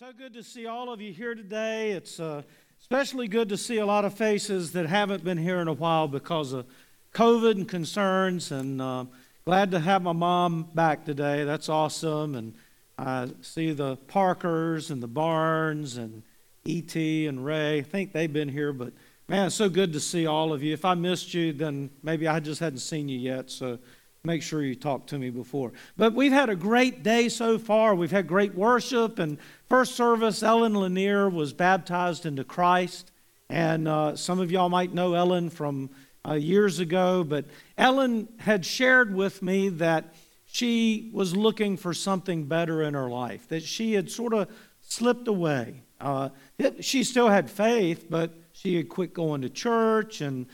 So good to see all of you here today. It's uh, especially good to see a lot of faces that haven't been here in a while because of COVID and concerns. And uh, glad to have my mom back today. That's awesome. And I see the Parkers and the Barnes and E.T. and Ray. I think they've been here, but man, it's so good to see all of you. If I missed you, then maybe I just hadn't seen you yet. So make sure you talk to me before. But we've had a great day so far. We've had great worship. And first service, Ellen Lanier was baptized into Christ. And uh, some of y'all might know Ellen from uh, years ago. But Ellen had shared with me that she was looking for something better in her life, that she had sort of slipped away. Uh, it, she still had faith, but she had quit going to church and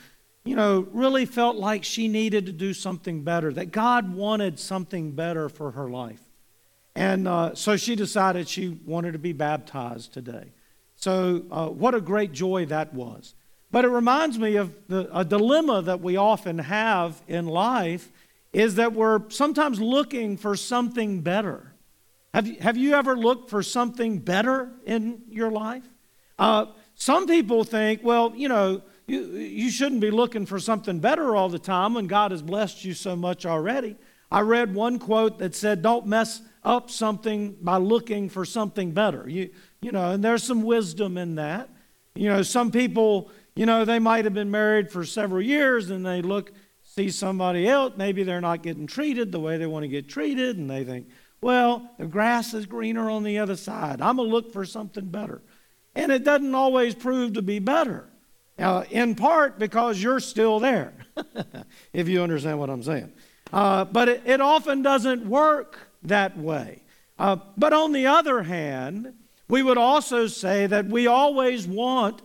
you know, really felt like she needed to do something better, that God wanted something better for her life. And uh, so she decided she wanted to be baptized today. So, uh, what a great joy that was. But it reminds me of the, a dilemma that we often have in life is that we're sometimes looking for something better. Have you, have you ever looked for something better in your life? Uh, some people think, well, you know, you, you shouldn't be looking for something better all the time when God has blessed you so much already. I read one quote that said, Don't mess up something by looking for something better. You, you know, and there's some wisdom in that. You know, some people, you know, they might have been married for several years and they look, see somebody else, maybe they're not getting treated the way they want to get treated, and they think, well, the grass is greener on the other side. I'm going to look for something better. And it doesn't always prove to be better. Uh, in part because you're still there, if you understand what I'm saying. Uh, but it, it, often doesn't work that way. Uh, but on the other hand, we would also say that we always want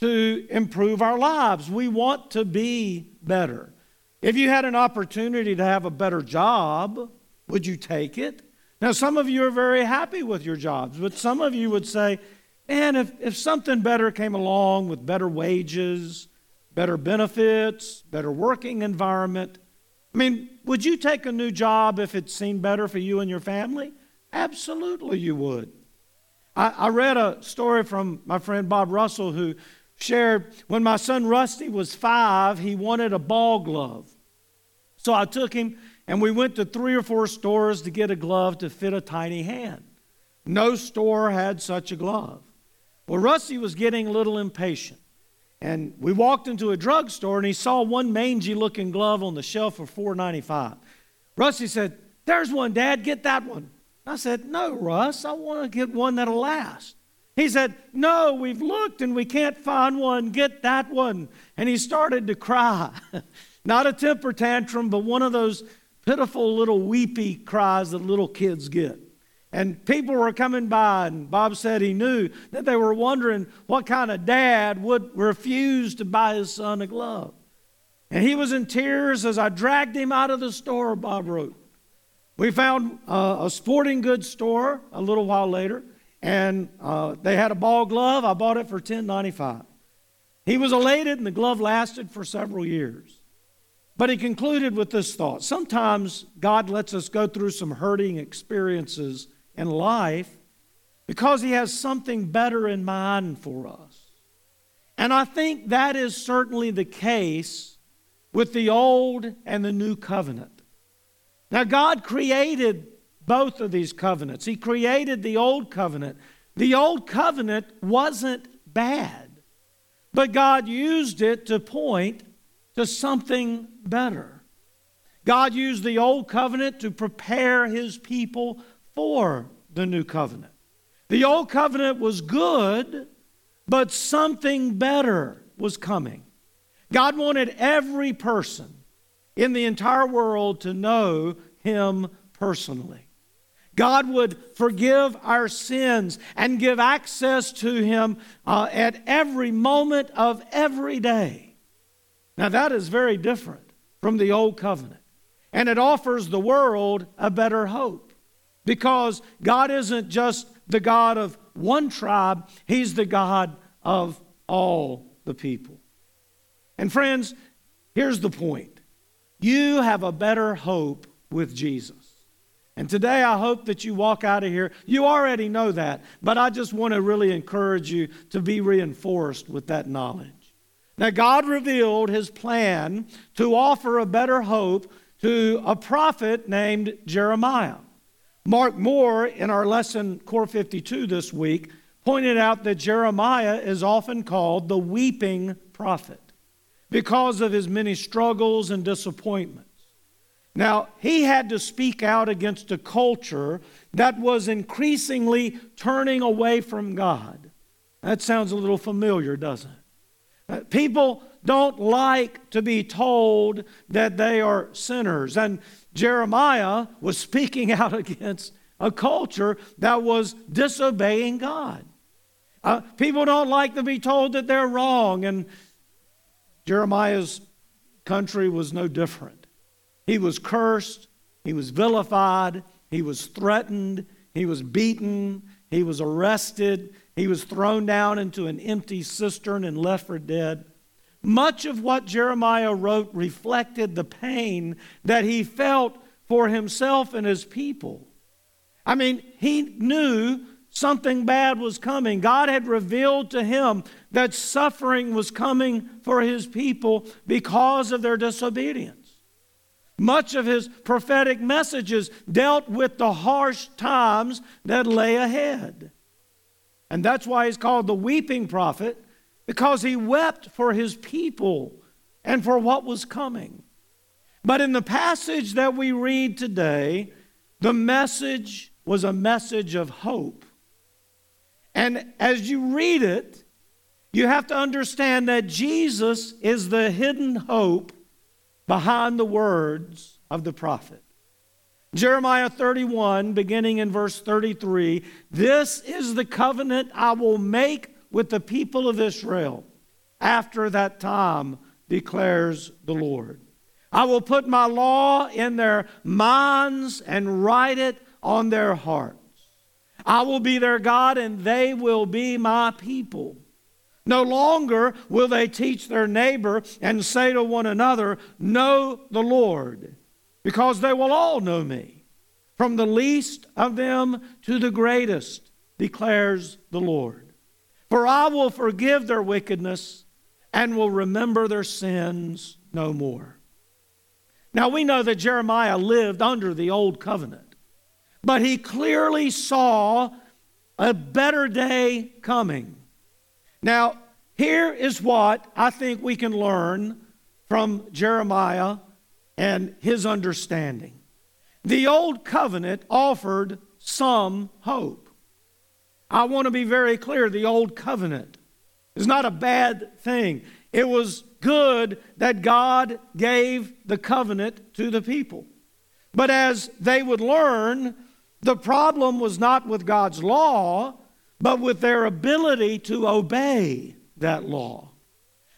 to improve our lives. We want to be better. If you had an opportunity to have a better job, would you take it? Now, some of you are very happy with your jobs, but some of you would say, and if, if something better came along with better wages, better benefits, better working environment, I mean, would you take a new job if it seemed better for you and your family? Absolutely, you would. I, I read a story from my friend Bob Russell who shared when my son Rusty was five, he wanted a ball glove. So I took him and we went to three or four stores to get a glove to fit a tiny hand. No store had such a glove. Well, Rusty was getting a little impatient. And we walked into a drugstore and he saw one mangy looking glove on the shelf for $4.95. Rusty said, There's one, Dad, get that one. I said, No, Russ, I want to get one that'll last. He said, No, we've looked and we can't find one. Get that one. And he started to cry. Not a temper tantrum, but one of those pitiful little weepy cries that little kids get. And people were coming by, and Bob said he knew that they were wondering what kind of dad would refuse to buy his son a glove. And he was in tears as I dragged him out of the store, Bob wrote. We found uh, a sporting goods store a little while later, and uh, they had a ball glove. I bought it for $10.95. He was elated, and the glove lasted for several years. But he concluded with this thought Sometimes God lets us go through some hurting experiences in life because He has something better in mind for us. And I think that is certainly the case with the Old and the New Covenant. Now, God created both of these covenants. He created the Old Covenant. The Old Covenant wasn't bad, but God used it to point to something better. God used the Old Covenant to prepare His people for the new covenant. The old covenant was good, but something better was coming. God wanted every person in the entire world to know Him personally. God would forgive our sins and give access to Him uh, at every moment of every day. Now, that is very different from the old covenant, and it offers the world a better hope. Because God isn't just the God of one tribe, He's the God of all the people. And friends, here's the point you have a better hope with Jesus. And today I hope that you walk out of here. You already know that, but I just want to really encourage you to be reinforced with that knowledge. Now, God revealed his plan to offer a better hope to a prophet named Jeremiah. Mark Moore, in our lesson Core 52 this week, pointed out that Jeremiah is often called the weeping prophet because of his many struggles and disappointments. Now, he had to speak out against a culture that was increasingly turning away from God. That sounds a little familiar, doesn't it? Uh, people don't like to be told that they are sinners. And Jeremiah was speaking out against a culture that was disobeying God. Uh, people don't like to be told that they're wrong, and Jeremiah's country was no different. He was cursed, he was vilified, he was threatened, he was beaten, he was arrested, he was thrown down into an empty cistern and left for dead. Much of what Jeremiah wrote reflected the pain that he felt for himself and his people. I mean, he knew something bad was coming. God had revealed to him that suffering was coming for his people because of their disobedience. Much of his prophetic messages dealt with the harsh times that lay ahead. And that's why he's called the weeping prophet, because he wept for his people and for what was coming. But in the passage that we read today, the message was a message of hope. And as you read it, you have to understand that Jesus is the hidden hope behind the words of the prophet. Jeremiah 31, beginning in verse 33 This is the covenant I will make with the people of Israel after that time, declares the Lord. I will put my law in their minds and write it on their hearts. I will be their God and they will be my people. No longer will they teach their neighbor and say to one another, Know the Lord, because they will all know me, from the least of them to the greatest, declares the Lord. For I will forgive their wickedness and will remember their sins no more. Now we know that Jeremiah lived under the old covenant, but he clearly saw a better day coming. Now, here is what I think we can learn from Jeremiah and his understanding. The old covenant offered some hope. I want to be very clear the old covenant is not a bad thing. It was good that God gave the covenant to the people. But as they would learn, the problem was not with God's law, but with their ability to obey that law.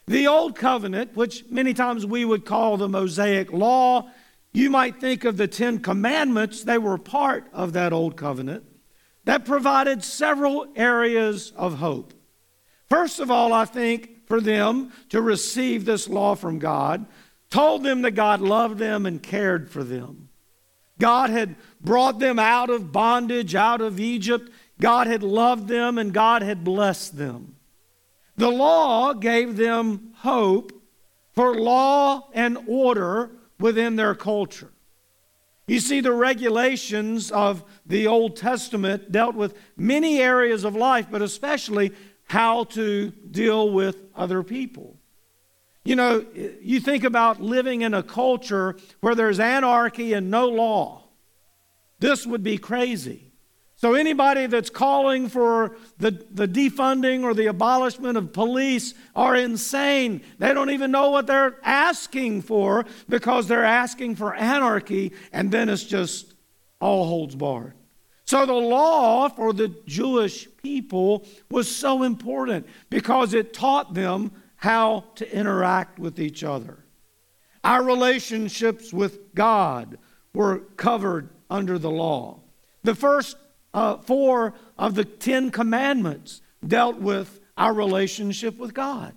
The Old Covenant, which many times we would call the Mosaic Law, you might think of the Ten Commandments, they were part of that Old Covenant, that provided several areas of hope. First of all, I think for them to receive this law from God, told them that God loved them and cared for them. God had brought them out of bondage, out of Egypt. God had loved them and God had blessed them. The law gave them hope for law and order within their culture. You see, the regulations of the Old Testament dealt with many areas of life, but especially how to deal with other people. You know, you think about living in a culture where there's anarchy and no law. This would be crazy. So, anybody that's calling for the, the defunding or the abolishment of police are insane. They don't even know what they're asking for because they're asking for anarchy, and then it's just all holds barred. So, the law for the Jewish people was so important because it taught them how to interact with each other. Our relationships with God were covered under the law. The first uh, four of the Ten Commandments dealt with our relationship with God.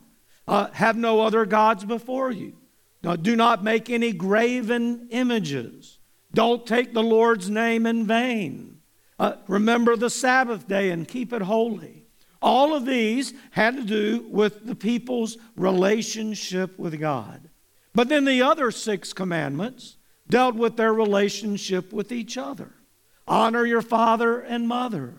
Uh, have no other gods before you. Now, do not make any graven images. Don't take the Lord's name in vain. Uh, remember the Sabbath day and keep it holy. All of these had to do with the people's relationship with God. But then the other six commandments dealt with their relationship with each other. Honor your father and mother.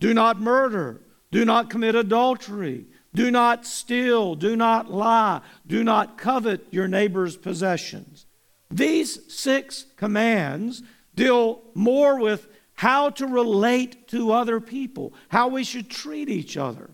Do not murder. Do not commit adultery. Do not steal. Do not lie. Do not covet your neighbor's possessions. These six commands deal more with how to relate to other people, how we should treat each other.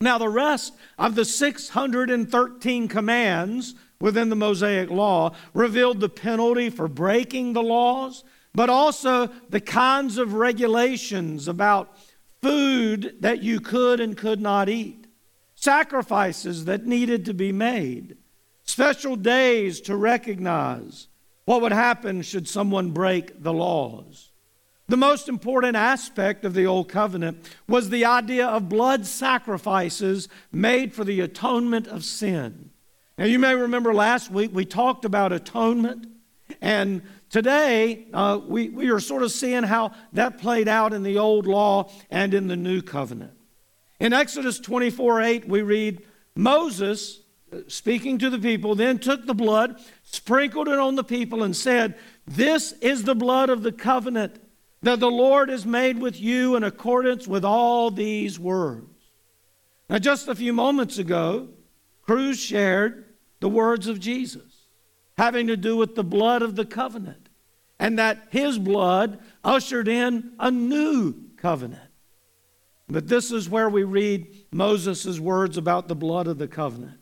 Now, the rest of the 613 commands within the Mosaic Law revealed the penalty for breaking the laws, but also the kinds of regulations about food that you could and could not eat, sacrifices that needed to be made, special days to recognize what would happen should someone break the laws. The most important aspect of the Old Covenant was the idea of blood sacrifices made for the atonement of sin. Now, you may remember last week we talked about atonement, and today uh, we, we are sort of seeing how that played out in the Old Law and in the New Covenant. In Exodus 24 8, we read, Moses, uh, speaking to the people, then took the blood, sprinkled it on the people, and said, This is the blood of the covenant that the Lord has made with you in accordance with all these words. Now, just a few moments ago, Cruz shared the words of Jesus having to do with the blood of the covenant and that his blood ushered in a new covenant. But this is where we read Moses' words about the blood of the covenant.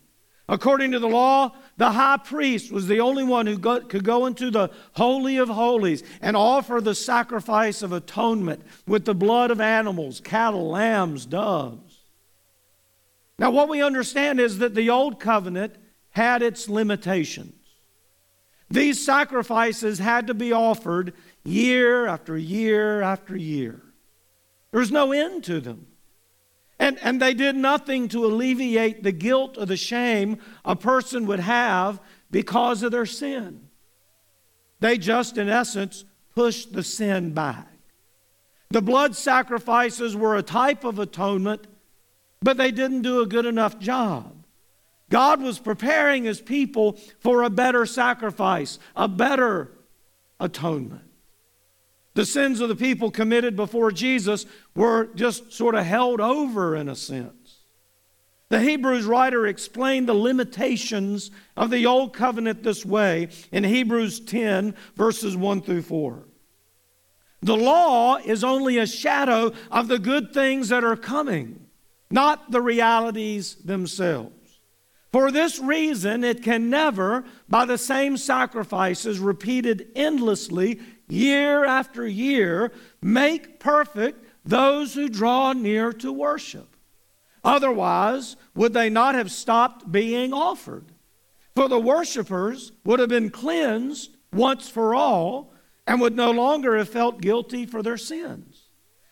According to the law, the high priest was the only one who could go into the Holy of Holies and offer the sacrifice of atonement with the blood of animals, cattle, lambs, doves. Now, what we understand is that the Old Covenant had its limitations. These sacrifices had to be offered year after year after year. There was no end to them. And, and they did nothing to alleviate the guilt or the shame a person would have because of their sin. They just, in essence, pushed the sin back. The blood sacrifices were a type of atonement but they didn't do a good enough job. God was preparing his people for a better sacrifice, a better atonement. The sins of the people committed before Jesus were just sort of held over in a sense. The Hebrews writer explained the limitations of the Old Covenant this way in Hebrews 10, verses 1 through 4. The law is only a shadow of the good things that are coming not the realities themselves. For this reason, it can never, by the same sacrifices repeated endlessly year after year, make perfect those who draw near to worship. Otherwise, would they not have stopped being offered? For the worshippers would have been cleansed once for all and would no longer have felt guilty for their sins.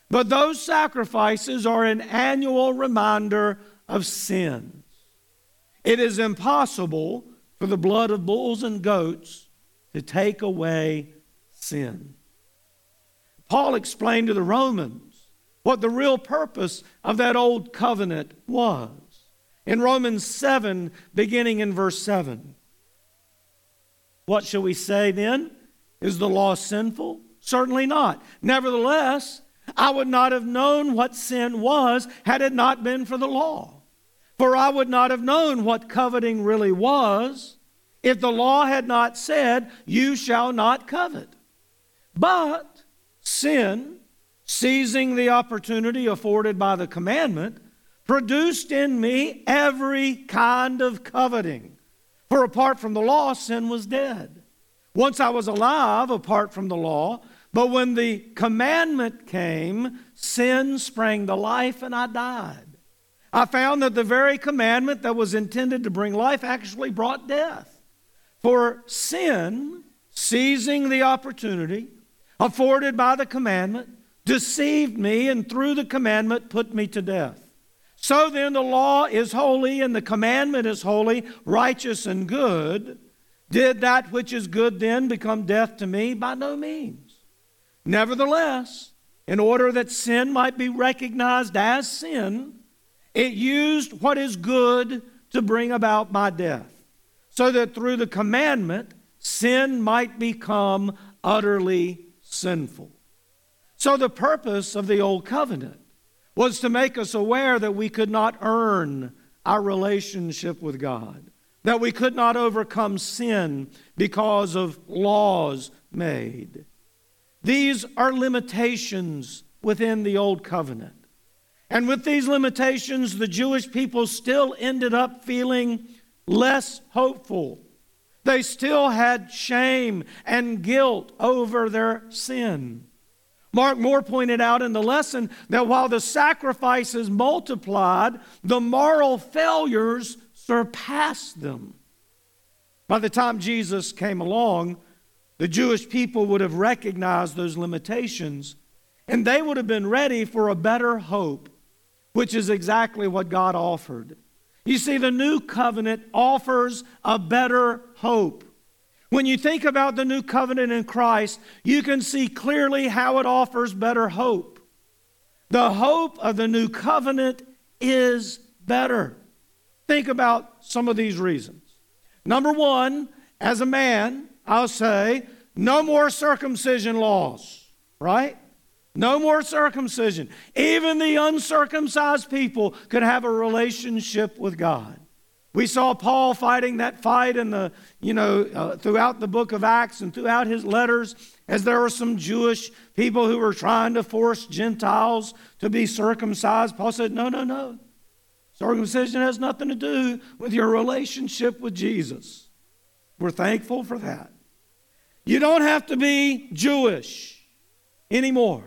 But those sacrifices are an annual reminder of sins. It is impossible for the blood of bulls and goats to take away sin. Paul explained to the Romans what the real purpose of that old covenant was. In Romans 7, beginning in verse 7. What shall we say then? Is the law sinful? Certainly not. Nevertheless, I would not have known what sin was had it not been for the law. For I would not have known what coveting really was if the law had not said, You shall not covet. But sin, seizing the opportunity afforded by the commandment, produced in me every kind of coveting. For apart from the law, sin was dead. Once I was alive apart from the law, but when the commandment came, sin sprang to life and I died. I found that the very commandment that was intended to bring life actually brought death. For sin, seizing the opportunity afforded by the commandment, deceived me and through the commandment put me to death. So then, the law is holy and the commandment is holy, righteous, and good. Did that which is good then become death to me? By no means. Nevertheless, in order that sin might be recognized as sin, it used what is good to bring about my death, so that through the commandment, sin might become utterly sinful. So, the purpose of the Old Covenant was to make us aware that we could not earn our relationship with God that we could not overcome sin because of laws made. These are limitations within the Old Covenant. And with these limitations, the Jewish people still ended up feeling less hopeful. They still had shame and guilt over their sin. Mark Moore pointed out in the lesson that while the sacrifices multiplied, the moral failures surpassed them. By the time Jesus came along, the Jewish people would have recognized those limitations and they would have been ready for a better hope, which is exactly what God offered. You see, the new covenant offers a better hope. When you think about the new covenant in Christ, you can see clearly how it offers better hope. The hope of the new covenant is better. Think about some of these reasons. Number one, as a man, I'll say, no more circumcision laws, right? No more circumcision. Even the uncircumcised people could have a relationship with God. We saw Paul fighting that fight in the, you know, uh, throughout the book of Acts and throughout his letters, as there were some Jewish people who were trying to force Gentiles to be circumcised. Paul said, no, no, no. Circumcision has nothing to do with your relationship with Jesus. We're thankful for that. You don't have to be Jewish anymore.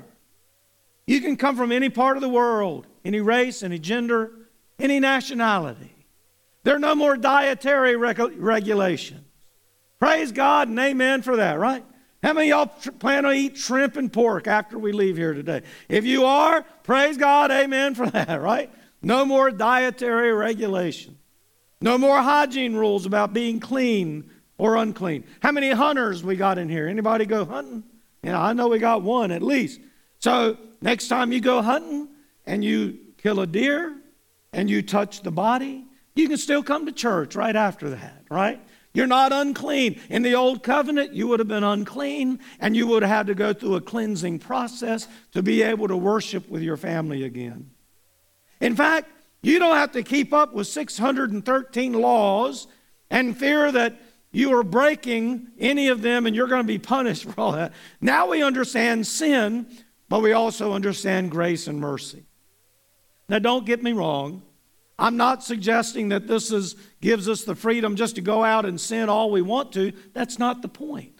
You can come from any part of the world, any race, any gender, any nationality. There are no more dietary reg- regulations. Praise God and amen for that, right? How many y'all tr- plan to eat shrimp and pork after we leave here today? If you are, praise God, amen for that, right? No more dietary regulation. No more hygiene rules about being clean or unclean. How many hunters we got in here? Anybody go hunting? Yeah, I know we got one at least. So next time you go hunting and you kill a deer and you touch the body, you can still come to church right after that, right? You're not unclean. In the old covenant, you would have been unclean and you would have had to go through a cleansing process to be able to worship with your family again. In fact, you don't have to keep up with 613 laws and fear that you are breaking any of them and you're going to be punished for all that. Now we understand sin, but we also understand grace and mercy. Now, don't get me wrong. I'm not suggesting that this is, gives us the freedom just to go out and sin all we want to. That's not the point.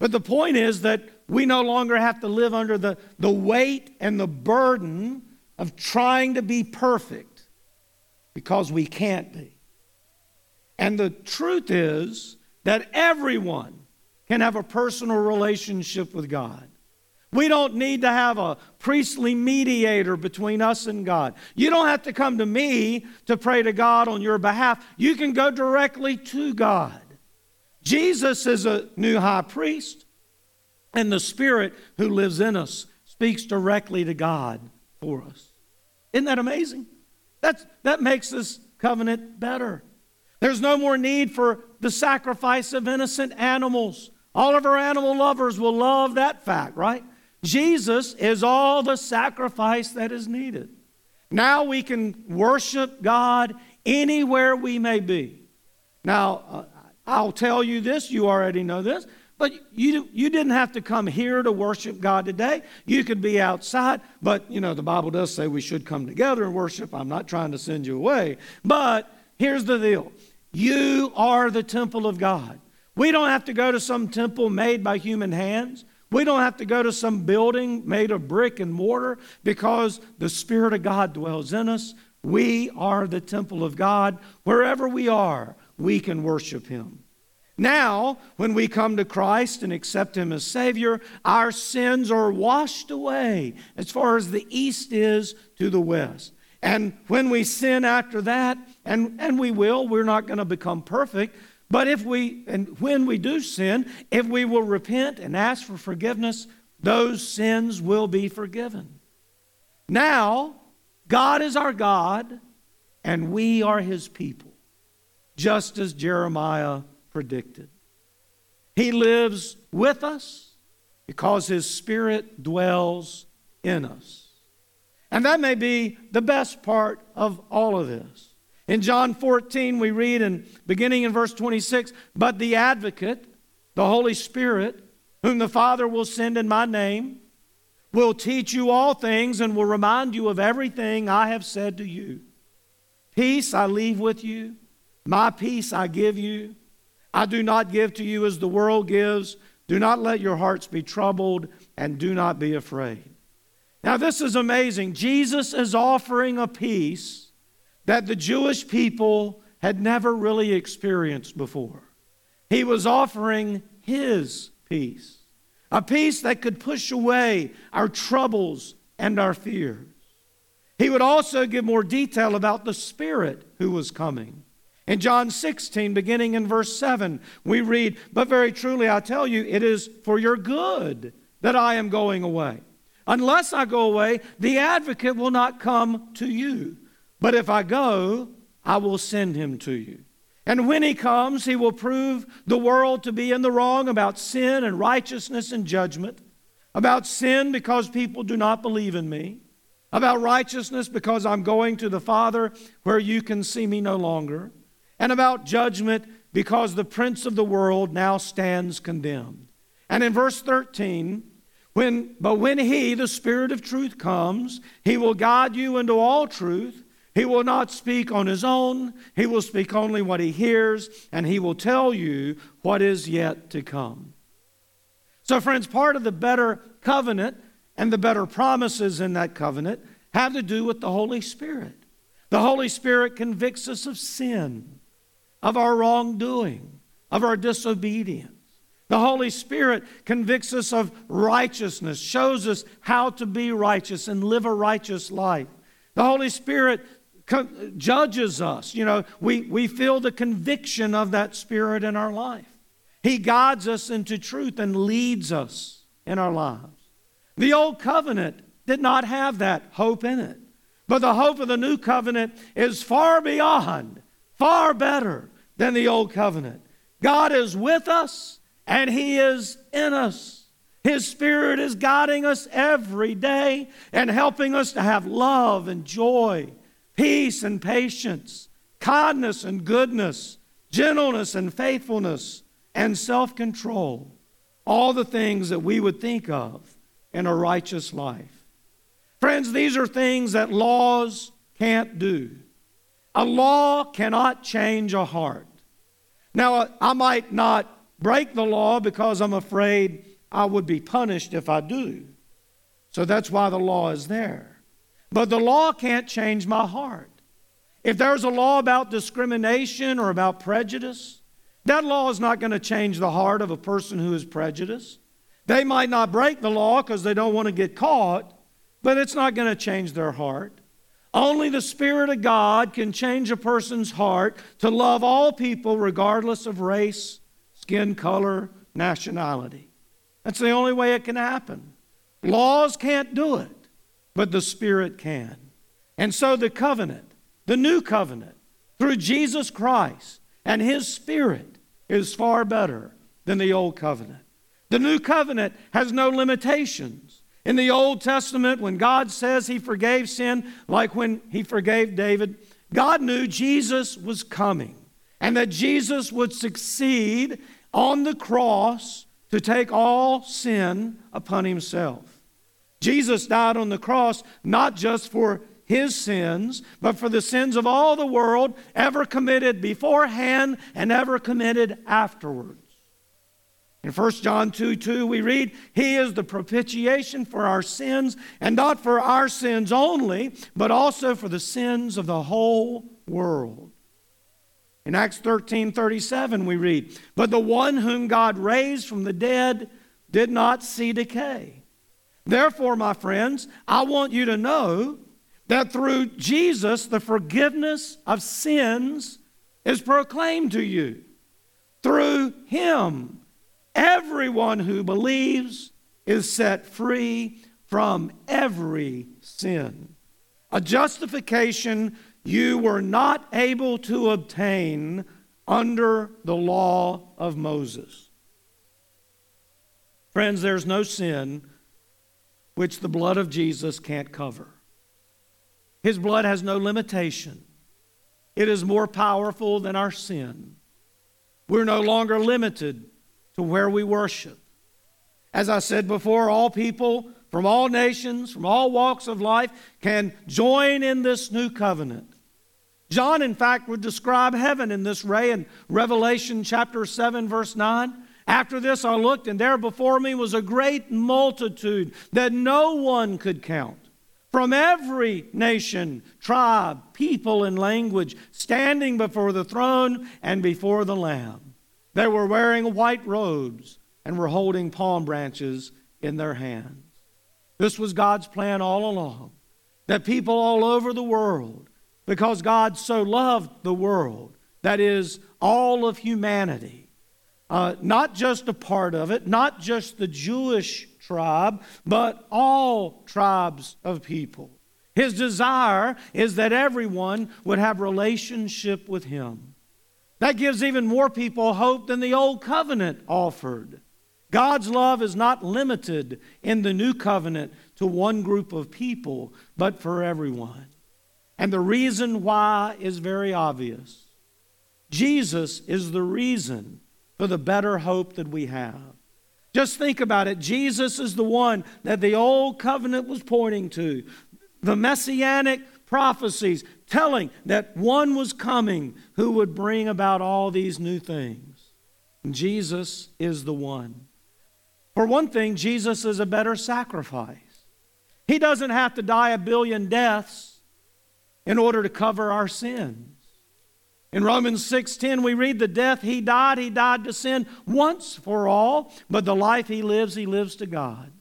But the point is that we no longer have to live under the, the weight and the burden of trying to be perfect because we can't be. And the truth is that everyone can have a personal relationship with God. We don't need to have a priestly mediator between us and God. You don't have to come to me to pray to God on your behalf. You can go directly to God. Jesus is a new high priest, and the Spirit who lives in us speaks directly to God for us. Isn't that amazing? That's, that makes this covenant better. There's no more need for the sacrifice of innocent animals. All of our animal lovers will love that fact, right? Jesus is all the sacrifice that is needed. Now we can worship God anywhere we may be. Now, uh, I'll tell you this, you already know this. But you, you didn't have to come here to worship God today. You could be outside. But, you know, the Bible does say we should come together and worship. I'm not trying to send you away. But here's the deal you are the temple of God. We don't have to go to some temple made by human hands. We don't have to go to some building made of brick and mortar because the Spirit of God dwells in us. We are the temple of God. Wherever we are, we can worship Him. Now, when we come to Christ and accept Him as Savior, our sins are washed away as far as the east is to the west. And when we sin after that, and, and we will, we're not going to become perfect, But if we, and when we do sin, if we will repent and ask for forgiveness, those sins will be forgiven. Now, God is our God, and we are his people, just as Jeremiah predicted. He lives with us because his spirit dwells in us. And that may be the best part of all of this. In John 14, we read, and beginning in verse 26, but the advocate, the Holy Spirit, whom the Father will send in my name, will teach you all things and will remind you of everything I have said to you. Peace I leave with you, my peace I give you. I do not give to you as the world gives. Do not let your hearts be troubled, and do not be afraid. Now, this is amazing. Jesus is offering a peace that the Jewish people had never really experienced before. He was offering his peace, a peace that could push away our troubles and our fears. He would also give more detail about the Spirit who was coming. In John 16, beginning in verse 7, we read, But very truly I tell you, it is for your good that I am going away. Unless I go away, the advocate will not come to you. But if I go, I will send him to you. And when he comes, he will prove the world to be in the wrong about sin and righteousness and judgment, about sin because people do not believe in me, about righteousness because I'm going to the Father where you can see me no longer, and about judgment because the prince of the world now stands condemned. And in verse 13, when, but when he, the Spirit of truth, comes, he will guide you into all truth. He will not speak on his own. He will speak only what he hears, and he will tell you what is yet to come. So, friends, part of the better covenant and the better promises in that covenant have to do with the Holy Spirit. The Holy Spirit convicts us of sin, of our wrongdoing, of our disobedience. The Holy Spirit convicts us of righteousness, shows us how to be righteous and live a righteous life. The Holy Spirit judges us. You know, we, we feel the conviction of that Spirit in our life. He guides us into truth and leads us in our lives. The Old Covenant did not have that hope in it. But the hope of the New Covenant is far beyond, far better than the Old Covenant. God is with us and He is in us. His Spirit is guiding us every day and helping us to have love and joy peace and patience, kindness and goodness, gentleness and faithfulness, and self control. All the things that we would think of in a righteous life. Friends, these are things that laws can't do. A law cannot change a heart. Now, I might not break the law because I'm afraid I would be punished if I do. So that's why the law is there. But the law can't change my heart. If there's a law about discrimination or about prejudice, that law is not going to change the heart of a person who is prejudiced. They might not break the law because they don't want to get caught, but it's not going to change their heart. Only the Spirit of God can change a person's heart to love all people regardless of race, skin color, nationality. That's the only way it can happen. Laws can't do it but the Spirit can. And so the covenant, the new covenant, through Jesus Christ and His Spirit, is far better than the old covenant. The new covenant has no limitations. In the Old Testament, when God says He forgave sin, like when He forgave David, God knew Jesus was coming and that Jesus would succeed on the cross to take all sin upon Himself. Jesus died on the cross not just for his sins, but for the sins of all the world ever committed beforehand and ever committed afterwards. In 1 John 2 2, we read, He is the propitiation for our sins, and not for our sins only, but also for the sins of the whole world. In Acts 13 37, we read, But the one whom God raised from the dead did not see decay. Therefore, my friends, I want you to know that through Jesus, the forgiveness of sins is proclaimed to you. Through him, everyone who believes is set free from every sin. A justification you were not able to obtain under the law of Moses. Friends, there's no sin which the blood of Jesus can't cover. His blood has no limitation. It is more powerful than our sin. We're no longer limited to where we worship. As I said before, all people from all nations, from all walks of life, can join in this new covenant. John, in fact, would describe heaven in this way in Revelation chapter 7, verse 9. After this, I looked, and there before me was a great multitude that no one could count. From every nation, tribe, people, and language, standing before the throne and before the Lamb. They were wearing white robes and were holding palm branches in their hands. This was God's plan all along that people all over the world, because God so loved the world, that is, all of humanity, uh, not just a part of it, not just the Jewish tribe, but all tribes of people. His desire is that everyone would have relationship with him. That gives even more people hope than the old covenant offered. God's love is not limited in the new covenant to one group of people, but for everyone. And the reason why is very obvious. Jesus is the reason for the better hope that we have. Just think about it. Jesus is the one that the old covenant was pointing to. The messianic prophecies telling that one was coming who would bring about all these new things. Jesus is the one. For one thing, Jesus is a better sacrifice. He doesn't have to die a billion deaths in order to cover our sins. In Romans 6:10 we read the death he died he died to sin once for all but the life he lives he lives to God.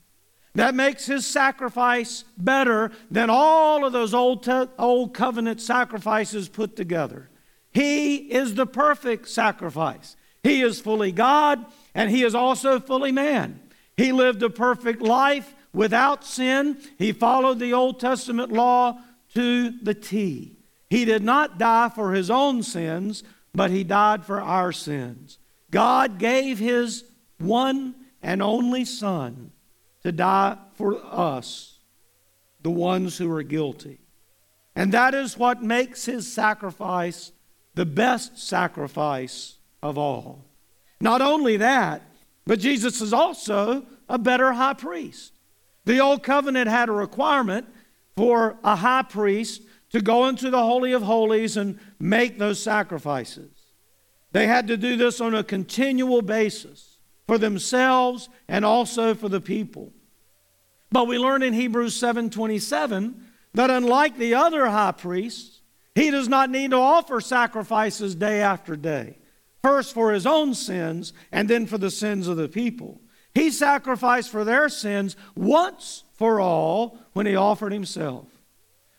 That makes his sacrifice better than all of those old te- old covenant sacrifices put together. He is the perfect sacrifice. He is fully God and he is also fully man. He lived a perfect life without sin. He followed the Old Testament law to the T. He did not die for his own sins, but he died for our sins. God gave his one and only Son to die for us, the ones who are guilty. And that is what makes his sacrifice the best sacrifice of all. Not only that, but Jesus is also a better high priest. The old covenant had a requirement for a high priest to go into the Holy of Holies and make those sacrifices. They had to do this on a continual basis for themselves and also for the people. But we learn in Hebrews 7:27 that unlike the other high priests, he does not need to offer sacrifices day after day, first for his own sins and then for the sins of the people. He sacrificed for their sins once for all when he offered himself.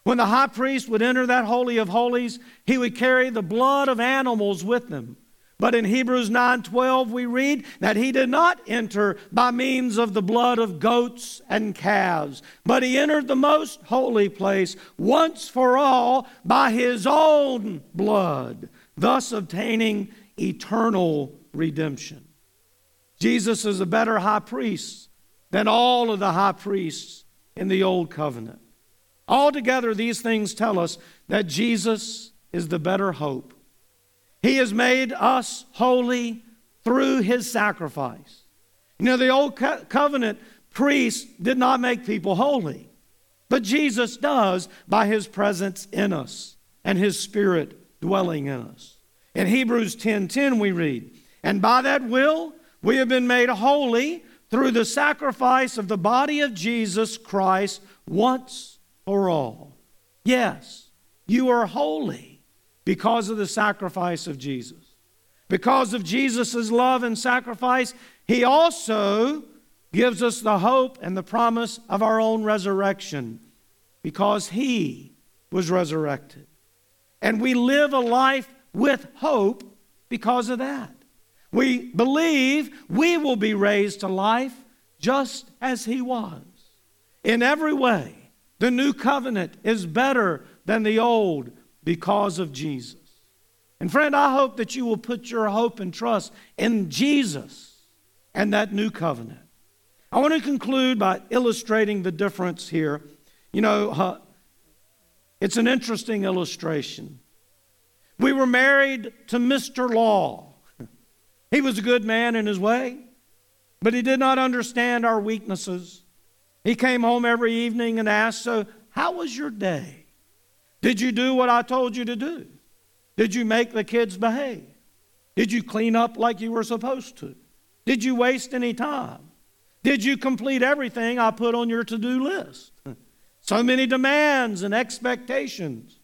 When the high priest would enter that Holy of Holies, he would carry the blood of animals with him. But in Hebrews 9:12 we read that he did not enter by means of the blood of goats and calves, but he entered the most holy place once for all by his own blood, thus obtaining eternal redemption. Jesus is a better high priest than all of the high priests in the old covenant. Altogether, these things tell us that Jesus is the better hope. He has made us holy through his sacrifice. You know, the old co- covenant priests did not make people holy, but Jesus does by his presence in us and his spirit dwelling in us. In Hebrews 10:10 10, 10, we read, "And by that will we have been made holy through the sacrifice of the body of Jesus Christ once for all. Yes, you are holy because of the sacrifice of Jesus. Because of Jesus' love and sacrifice, He also gives us the hope and the promise of our own resurrection because He was resurrected. And we live a life with hope because of that. We believe we will be raised to life just as he was. In every way, the new covenant is better than the old because of Jesus. And friend, I hope that you will put your hope and trust in Jesus and that new covenant. I want to conclude by illustrating the difference here. You know, uh, it's an interesting illustration. We were married to Mr. Law. He was a good man in his way, but he did not understand our weaknesses. He came home every evening and asked, So, how was your day? Did you do what I told you to do? Did you make the kids behave? Did you clean up like you were supposed to? Did you waste any time? Did you complete everything I put on your to do list? So many demands and expectations.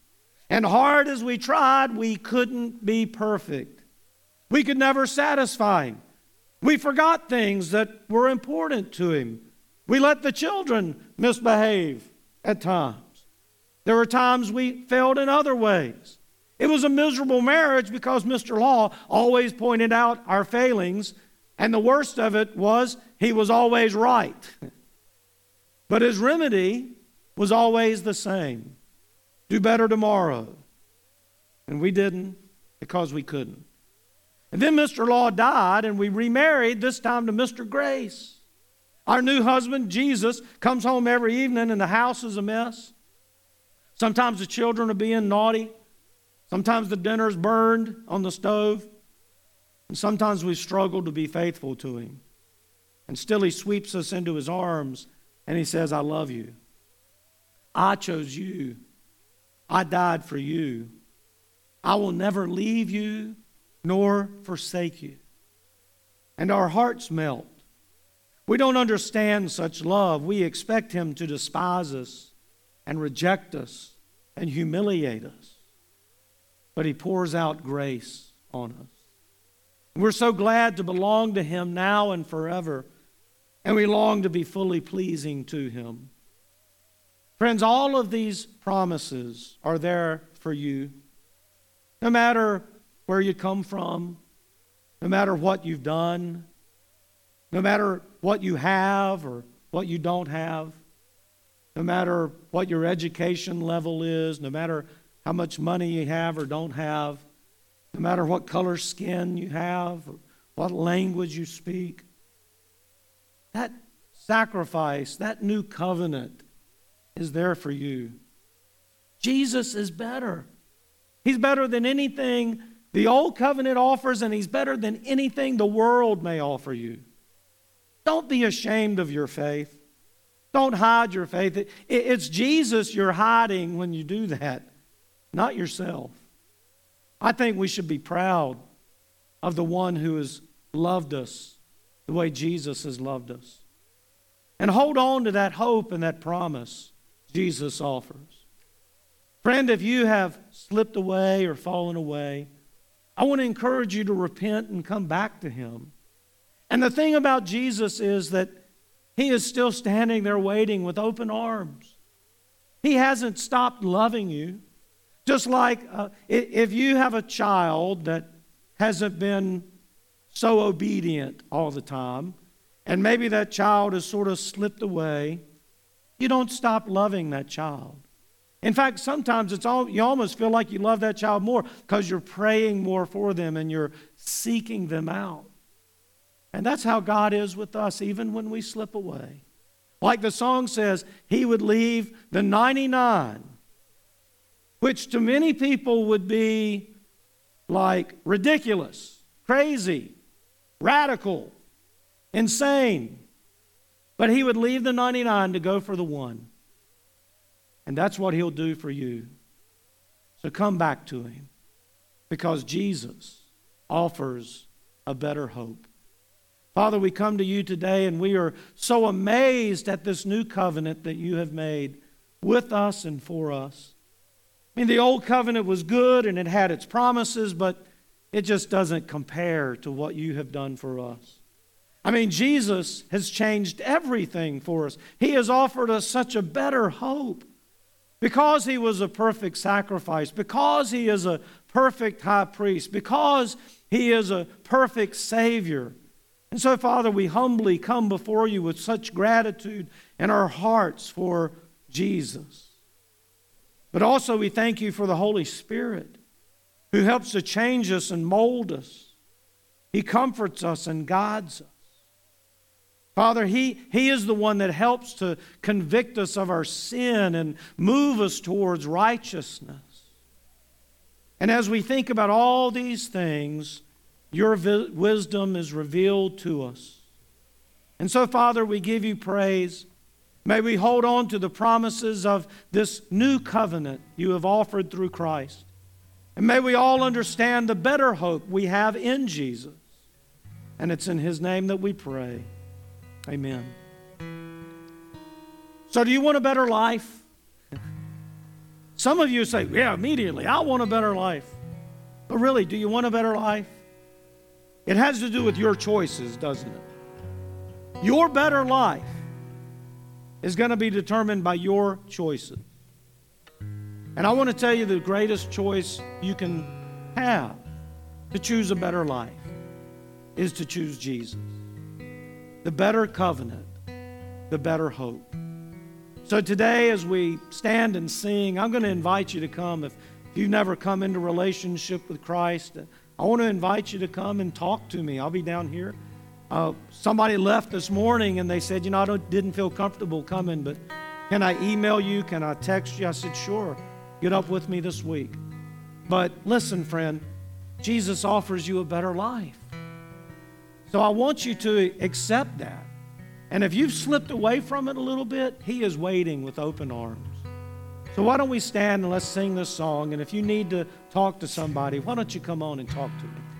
And hard as we tried, we couldn't be perfect. We could never satisfy him. We forgot things that were important to him. We let the children misbehave at times. There were times we failed in other ways. It was a miserable marriage because Mr. Law always pointed out our failings, and the worst of it was he was always right. but his remedy was always the same do better tomorrow. And we didn't because we couldn't. And then Mr. Law died, and we remarried, this time to Mr. Grace. Our new husband, Jesus, comes home every evening, and the house is a mess. Sometimes the children are being naughty. Sometimes the dinner's burned on the stove. And sometimes we struggle to be faithful to him. And still, he sweeps us into his arms and he says, I love you. I chose you. I died for you. I will never leave you nor forsake you. And our hearts melt. We don't understand such love. We expect Him to despise us and reject us and humiliate us. But He pours out grace on us. We're so glad to belong to Him now and forever, and we long to be fully pleasing to Him. Friends, all of these promises are there for you. No matter where you come from, no matter what you've done, no matter what you have or what you don't have, no matter what your education level is, no matter how much money you have or don't have, no matter what color skin you have or what language you speak, that sacrifice, that new covenant, is there for you. Jesus is better. He's better than anything the old covenant offers, and He's better than anything the world may offer you. Don't be ashamed of your faith. Don't hide your faith. It's Jesus you're hiding when you do that, not yourself. I think we should be proud of the one who has loved us the way Jesus has loved us. And hold on to that hope and that promise. Jesus offers. Friend, if you have slipped away or fallen away, I want to encourage you to repent and come back to Him. And the thing about Jesus is that He is still standing there waiting with open arms. He hasn't stopped loving you. Just like uh, if you have a child that hasn't been so obedient all the time, and maybe that child has sort of slipped away you don't stop loving that child. In fact, sometimes it's all you almost feel like you love that child more because you're praying more for them and you're seeking them out. And that's how God is with us, even when we slip away. Like the song says, He would leave the 99, which to many people would be like ridiculous, crazy, radical, insane. But he would leave the 99 to go for the one. And that's what he'll do for you. So come back to him because Jesus offers a better hope. Father, we come to you today and we are so amazed at this new covenant that you have made with us and for us. I mean, the old covenant was good and it had its promises, but it just doesn't compare to what you have done for us. I mean, Jesus has changed everything for us. He has offered us such a better hope. Because he was a perfect sacrifice, because he is a perfect high priest, because he is a perfect Savior. And so, Father, we humbly come before you with such gratitude in our hearts for Jesus. But also, we thank you for the Holy Spirit who helps to change us and mold us. He comforts us and guides us. Father, he, he is the one that helps to convict us of our sin and move us towards righteousness. And as we think about all these things, your vi- wisdom is revealed to us. And so, Father, we give you praise. May we hold on to the promises of this new covenant you have offered through Christ. And may we all understand the better hope we have in Jesus. And it's in his name that we pray. Amen. So, do you want a better life? Some of you say, Yeah, immediately, I want a better life. But really, do you want a better life? It has to do with your choices, doesn't it? Your better life is going to be determined by your choices. And I want to tell you the greatest choice you can have to choose a better life is to choose Jesus. The better covenant, the better hope. So today, as we stand and sing, I'm going to invite you to come. If you've never come into relationship with Christ, I want to invite you to come and talk to me. I'll be down here. Uh, somebody left this morning and they said, You know, I didn't feel comfortable coming, but can I email you? Can I text you? I said, Sure. Get up with me this week. But listen, friend, Jesus offers you a better life. So I want you to accept that. And if you've slipped away from it a little bit, He is waiting with open arms. So why don't we stand and let's sing this song? And if you need to talk to somebody, why don't you come on and talk to me?